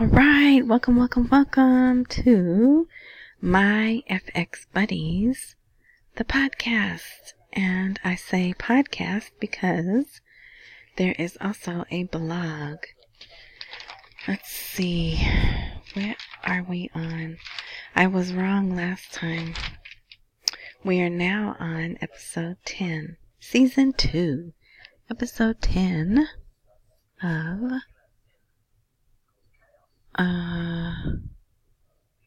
All right, welcome, welcome, welcome to my FX Buddies, the podcast. And I say podcast because there is also a blog. Let's see, where are we on? I was wrong last time. We are now on episode 10, season 2, episode 10 of uh,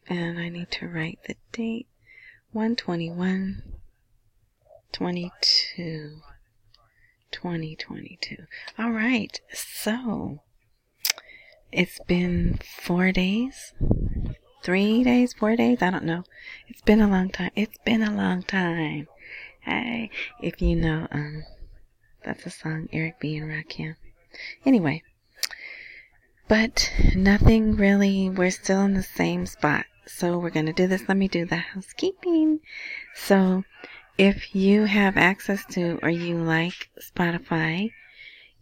and I need to write the date 121 22 2022. All right, so it's been four days, three days, four days. I don't know. It's been a long time. It's been a long time. Hey, if you know, um, that's a song Eric B and Rakim. Anyway, but nothing really, we're still in the same spot. So we're going to do this. Let me do the housekeeping. So if you have access to or you like Spotify,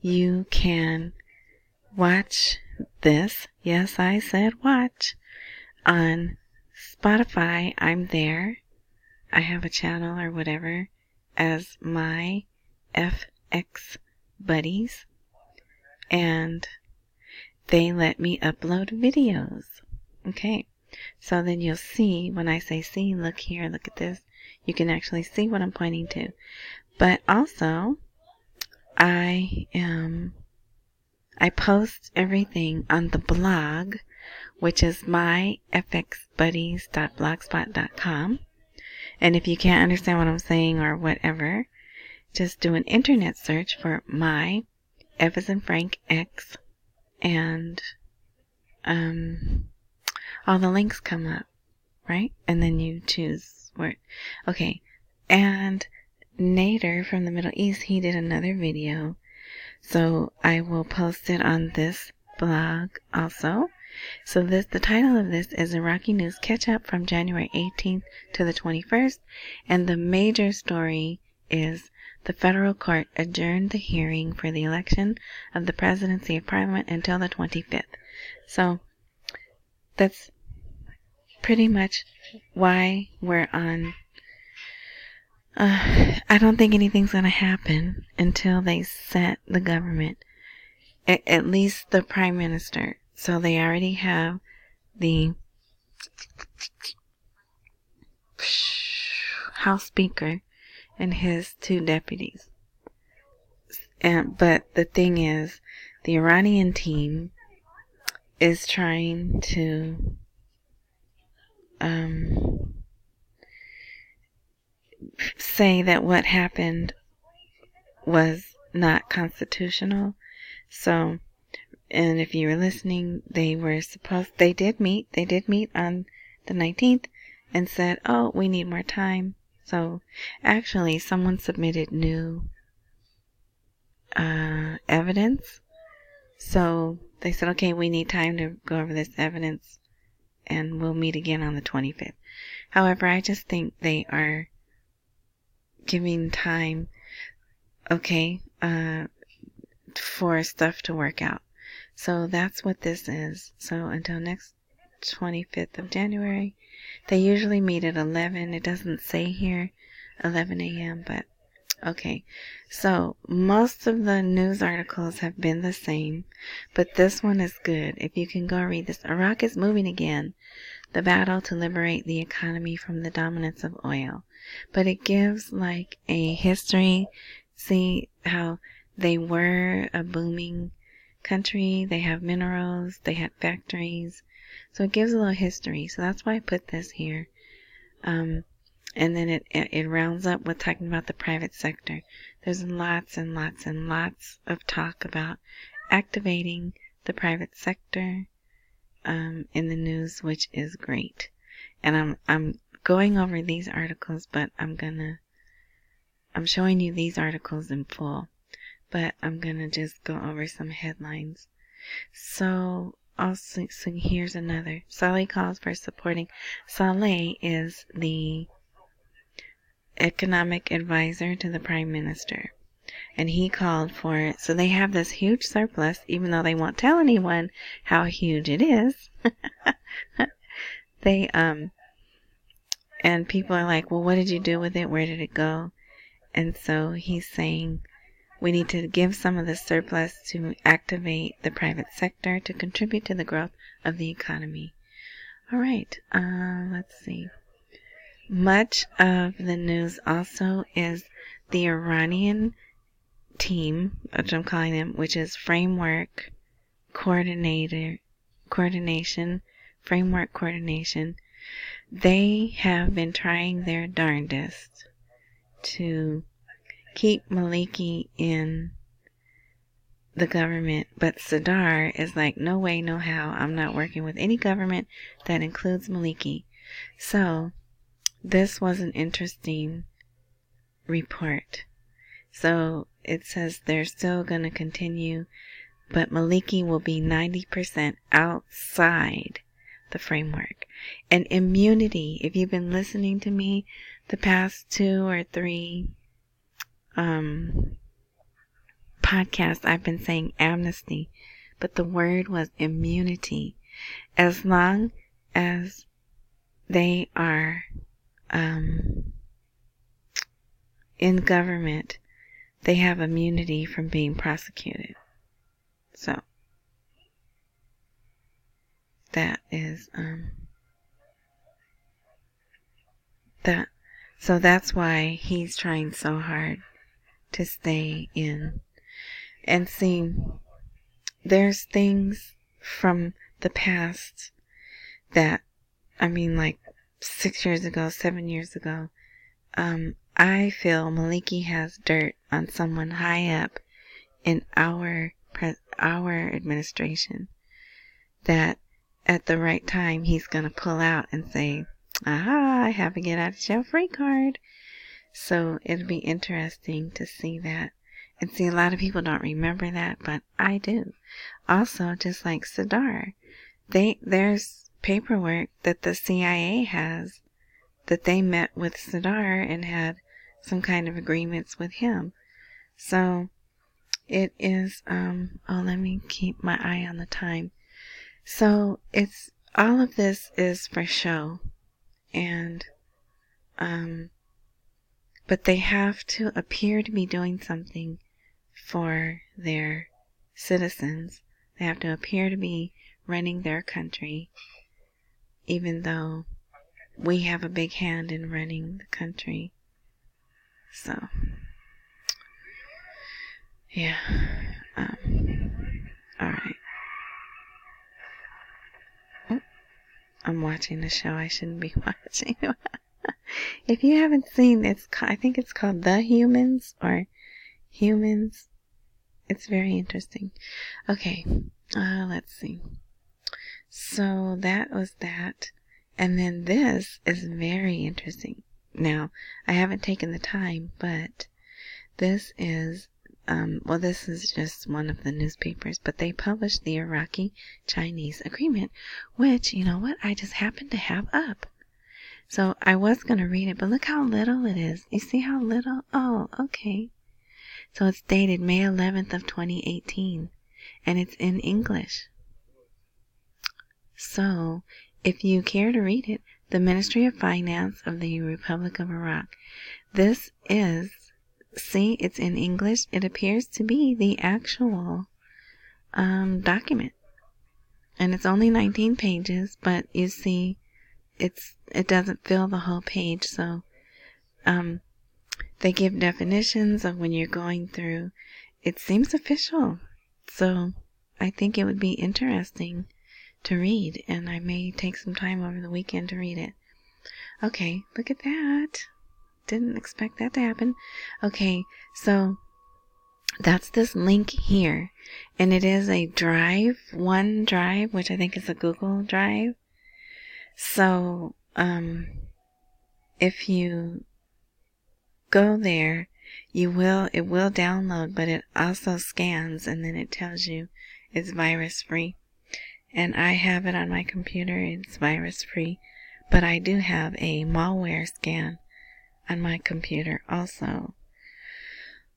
you can watch this. Yes, I said watch on Spotify. I'm there. I have a channel or whatever as my FX buddies. And they let me upload videos. Okay. So then you'll see when I say see, look here, look at this. You can actually see what I'm pointing to. But also, I am, I post everything on the blog, which is myfxbuddies.blogspot.com. And if you can't understand what I'm saying or whatever, just do an internet search for my F as in Frank X and um, all the links come up, right? And then you choose where. Okay, and Nader from the Middle East, he did another video, so I will post it on this blog also. So this, the title of this is Iraqi News Catch Up from January 18th to the 21st, and the major story is the federal court adjourned the hearing for the election of the presidency of parliament until the 25th. So that's pretty much why we're on. Uh, I don't think anything's going to happen until they set the government, at, at least the prime minister. So they already have the House Speaker and his two deputies. And, but the thing is, the Iranian team is trying to um, say that what happened was not constitutional. So, and if you were listening, they were supposed, they did meet, they did meet on the 19th and said, oh, we need more time. So actually, someone submitted new uh, evidence. So they said, okay, we need time to go over this evidence and we'll meet again on the 25th. However, I just think they are giving time, okay, uh, for stuff to work out. So that's what this is. So until next 25th of January, they usually meet at 11. It doesn't say here 11 a.m., but okay. So most of the news articles have been the same, but this one is good. If you can go read this, Iraq is moving again. The battle to liberate the economy from the dominance of oil. But it gives like a history. See how they were a booming country. They have minerals. They had factories. So it gives a little history. So that's why I put this here. Um, and then it, it, it rounds up with talking about the private sector. There's lots and lots and lots of talk about activating the private sector um, in the news, which is great. And I'm I'm going over these articles, but I'm gonna I'm showing you these articles in full, but I'm gonna just go over some headlines. So also, so here's another. Saleh calls for supporting. Saleh is the economic advisor to the prime minister. and he called for it. So they have this huge surplus, even though they won't tell anyone how huge it is. they, um, and people are like, well, what did you do with it? Where did it go? And so he's saying we need to give some of the surplus to activate the private sector to contribute to the growth of the economy. All right, uh, let's see. Much of the news also is the Iranian team, which I'm calling them, which is framework coordinator, coordination, framework coordination. They have been trying their darndest to keep Maliki in the government, but Sadr is like, no way, no how. I'm not working with any government that includes Maliki. So, this was an interesting report. So, it says they're still going to continue, but Maliki will be 90% outside the framework. And immunity, if you've been listening to me the past two or three um, podcast, I've been saying amnesty, but the word was immunity. As long as they are um, in government, they have immunity from being prosecuted. So that is um, that. So that's why he's trying so hard to stay in and see, there's things from the past that, I mean, like six years ago, seven years ago, um, I feel Maliki has dirt on someone high up in our our administration that at the right time he's going to pull out and say, "Aha, I have a get out of jail free card." So it'll be interesting to see that. And see, a lot of people don't remember that, but I do. Also, just like Sadr, they, there's paperwork that the CIA has that they met with Sadr and had some kind of agreements with him. So, it is, um, oh, let me keep my eye on the time. So, it's, all of this is for show. And, um, but they have to appear to be doing something for their citizens. They have to appear to be running their country, even though we have a big hand in running the country. So, yeah. Um, alright. Oh, I'm watching a show I shouldn't be watching. if you haven't seen, it's I think it's called The Humans or Humans it's very interesting. Okay, uh, let's see. So that was that. And then this is very interesting. Now, I haven't taken the time, but this is, um, well, this is just one of the newspapers, but they published the Iraqi Chinese agreement, which, you know what, I just happened to have up. So I was going to read it, but look how little it is. You see how little? Oh, okay. So it's dated May 11th of 2018 and it's in English. So, if you care to read it, the Ministry of Finance of the Republic of Iraq. This is, see, it's in English. It appears to be the actual um, document. And it's only 19 pages, but you see, it's it doesn't fill the whole page. So, um, they give definitions of when you're going through. It seems official. So I think it would be interesting to read, and I may take some time over the weekend to read it. Okay, look at that. Didn't expect that to happen. Okay, so that's this link here, and it is a drive, one drive, which I think is a Google Drive. So, um, if you go there, you will, it will download, but it also scans and then it tells you it's virus free. And I have it on my computer, it's virus free, but I do have a malware scan on my computer also.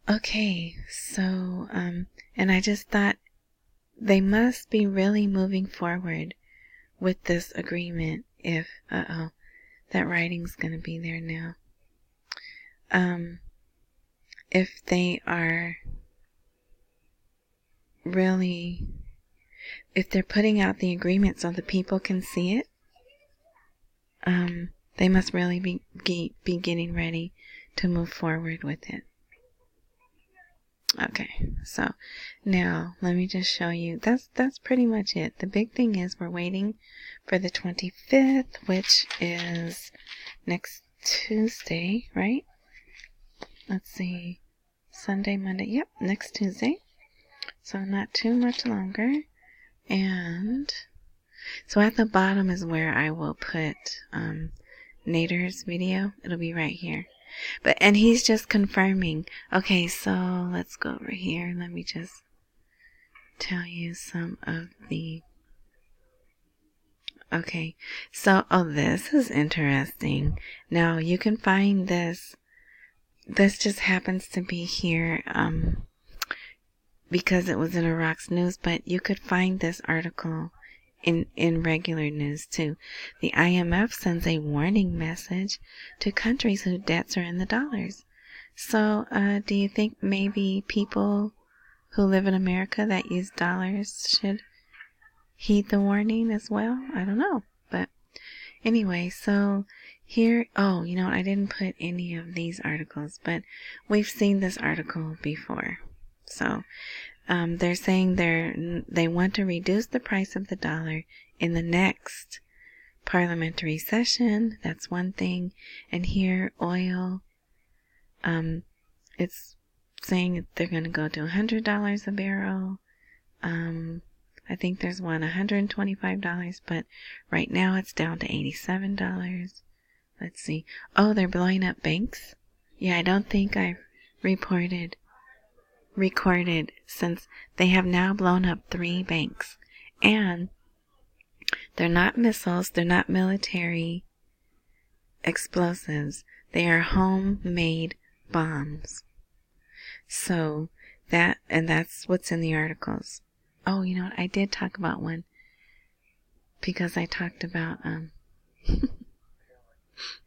Okay, so, um, and I just thought they must be really moving forward with this agreement if, uh oh, that writing's going to be there now. Um, if they are really, if they're putting out the agreement so the people can see it, um, they must really be, be getting ready to move forward with it. Okay, so now let me just show you. That's that's pretty much it. The big thing is we're waiting for the 25th, which is next Tuesday, right? Let's see. Sunday, Monday. Yep, next Tuesday. So not too much longer. And so at the bottom is where I will put um, Nader's video. It'll be right here. But, and he's just confirming. Okay, so let's go over here. Let me just tell you some of the. Okay, so, oh, this is interesting. Now, you can find this. This just happens to be here, um, because it was in Iraq's news, but you could find this article in, in regular news too. The IMF sends a warning message to countries whose debts are in the dollars. So, uh, do you think maybe people who live in America that use dollars should heed the warning as well? I don't know. But anyway, so here, oh, you know, I didn't put any of these articles, but we've seen this article before. So um, they're saying they're they want to reduce the price of the dollar in the next parliamentary session. That's one thing. And here, oil, um, it's saying they're going to go to $100 a barrel. Um, I think there's one $125, but right now it's down to $87. Let's see. Oh, they're blowing up banks. Yeah, I don't think I've reported recorded since they have now blown up three banks. And they're not missiles, they're not military explosives, they are homemade bombs. So that, and that's what's in the articles. Oh, you know what? I did talk about one because I talked about, um,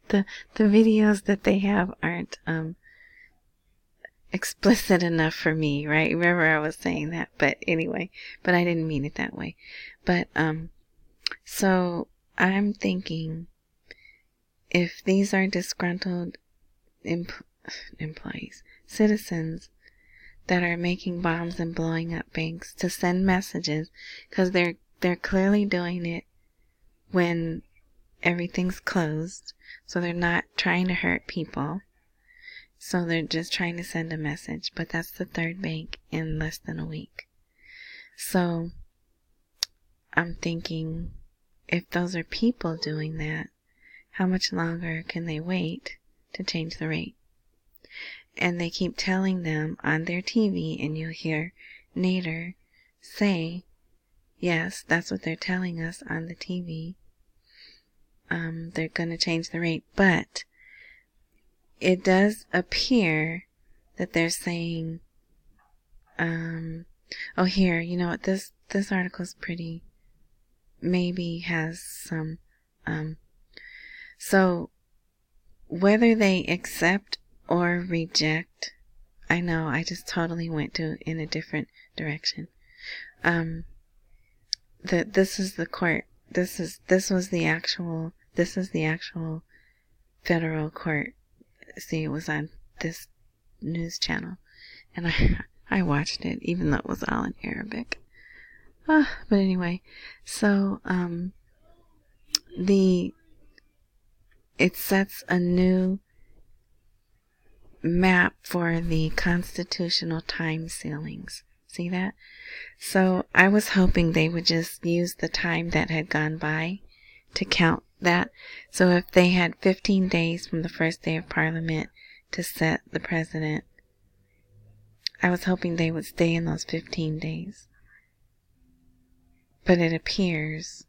the, the videos that they have aren't, um, explicit enough for me, right? Remember I was saying that, but anyway, but I didn't mean it that way. But, um, so I'm thinking if these are disgruntled employees, citizens that are making bombs and blowing up banks to send messages, because they're, they're clearly doing it when everything's closed, so they're not trying to hurt people so they're just trying to send a message, but that's the third bank in less than a week. So I'm thinking if those are people doing that, how much longer can they wait to change the rate? And they keep telling them on their TV, and you'll hear Nader say, yes, that's what they're telling us on the TV. Um, they're going to change the rate, but it does appear that they're saying, um, oh, here, you know what, this, this article is pretty, maybe has some, um, so whether they accept or reject, I know I just totally went to in a different direction. Um, the, this is the court. This is, this was the actual, this is the actual federal court see it was on this news channel, and I I watched it even though it was all in Arabic. Uh, but anyway, so um, the it sets a new map for the constitutional time ceilings. See that? So I was hoping they would just use the time that had gone by to count that. So if they had 15 days from the first day of Parliament to set the president, I was hoping they would stay in those 15 days. But it appears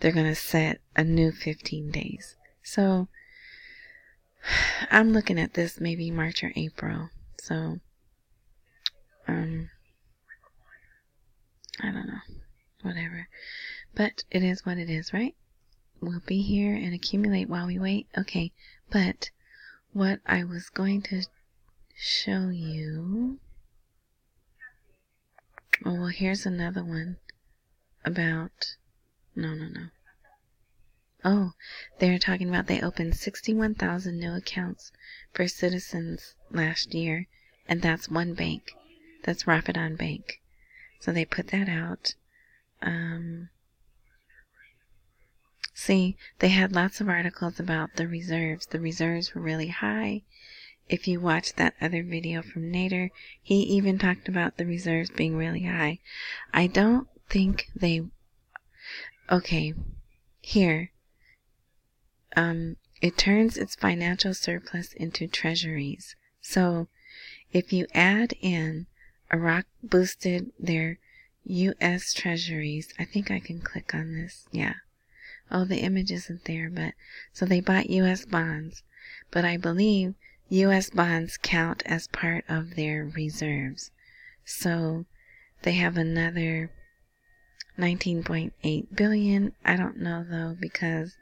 they're going to set a new 15 days. So I'm looking at this maybe March or April. So um, I don't know, whatever. But it is what it is, right? We'll be here and accumulate while we wait. Okay, but what I was going to show you. Oh, well, here's another one about. No, no, no. Oh, they're talking about they opened 61,000 new accounts for citizens last year, and that's one bank. That's Rafidain Bank. So they put that out. Um, see, they had lots of articles about the reserves. The reserves were really high. If you watch that other video from Nader, he even talked about the reserves being really high. I don't think they. Okay, here. Um, it turns its financial surplus into treasuries. So, if you add in Iraq boosted their U.S. treasuries. I think I can click on this. Yeah. Oh, the image isn't there, but so they bought U.S. bonds, but I believe U.S. bonds count as part of their reserves. So they have another 19.8 billion. I don't know though because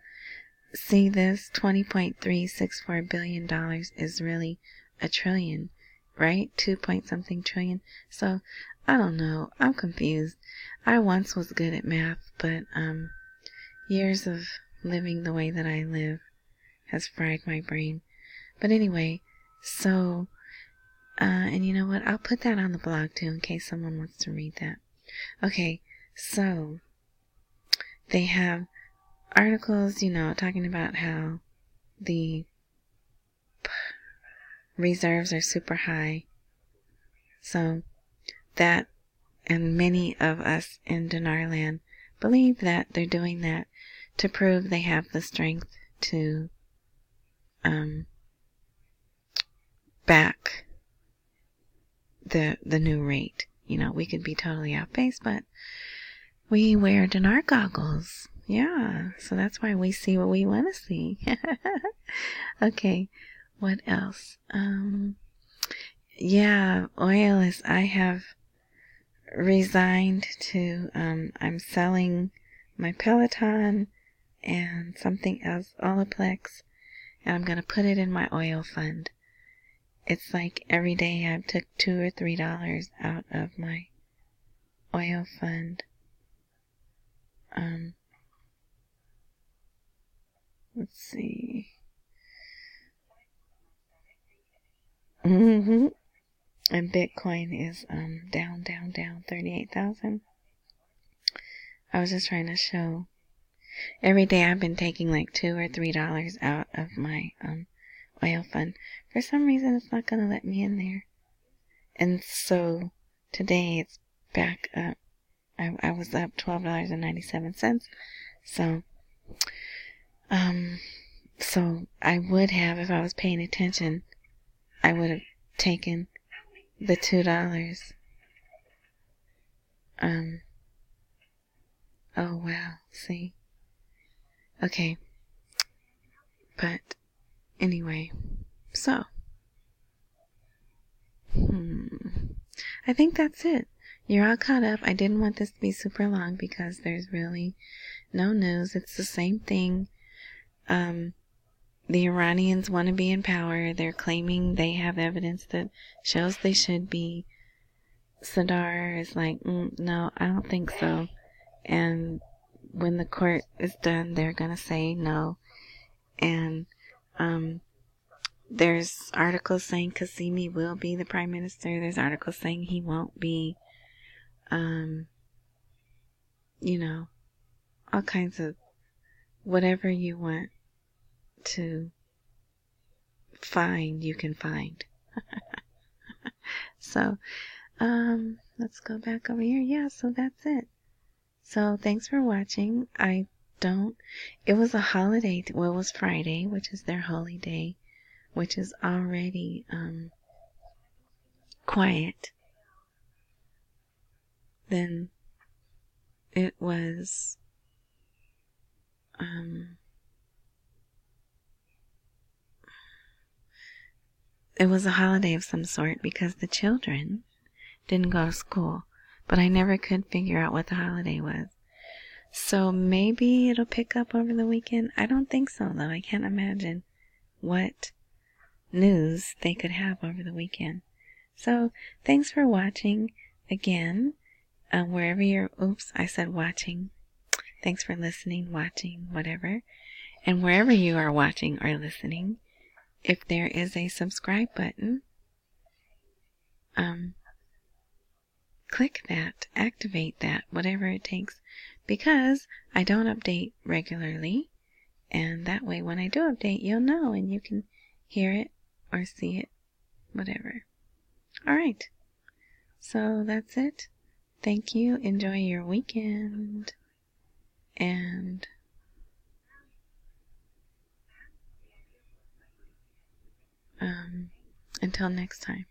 see this 20.364 billion dollars is really a trillion right? Two point something trillion. So I don't know. I'm confused. I once was good at math, but um, years of living the way that I live has fried my brain. But anyway, so uh, and you know what? I'll put that on the blog too in case someone wants to read that. Okay, so they have articles, you know, talking about how the reserves are super high. So that and many of us in Dinarland believe that they're doing that to prove they have the strength to um, back the the new rate. You know, we could be totally off base, but we wear Dinar goggles. Yeah, so that's why we see what we want to see. okay, what else? Um, yeah, oil is, I have resigned to, um, I'm selling my Peloton and something else, Olaplex, and I'm to put it in my oil fund. It's like every day I've took two or three dollars out of my oil fund. Um, let's see. Mm-hmm. And Bitcoin is um down, down, down, thirty-eight thousand. I was just trying to show. Every day I've been taking like two or three dollars out of my um oil fund. For some reason, it's not gonna let me in there. And so today it's back up. I, I was up twelve dollars and ninety-seven cents. So, um, so I would have if I was paying attention I would have taken the two dollars. Um. Oh wow. See. Okay. But anyway, so. Hmm. I think that's it. You're all caught up. I didn't want this to be super long because there's really no news. It's the same thing. Um, the Iranians want to be in power. They're claiming they have evidence that shows they should be. Sadr is like, mm, no, I don't think so. And when the court is done, they're going to say no. And um, there's articles saying Kadhimi will be the prime minister. There's articles saying he won't be. Um, you know, all kinds of whatever you want to find, you can find. so, um, let's go back over here. Yeah, so that's it. So thanks for watching. I don't, it was a holiday, well, it was Friday, which is their holy day, which is already, um, quiet. Then it was, um, it was a holiday of some sort because the children didn't go to school, but I never could figure out what the holiday was. So maybe it'll pick up over the weekend. I don't think so, though. I can't imagine what news they could have over the weekend. So thanks for watching again. Uh, wherever you're, oops, I said watching. Thanks for listening, watching, whatever. And wherever you are watching or listening, if there is a subscribe button, um, click that, activate that, whatever it takes, because I don't update regularly. And that way, when I do update, you'll know and you can hear it or see it, whatever. All right. So that's it. Thank you. Enjoy your weekend. And um, until next time.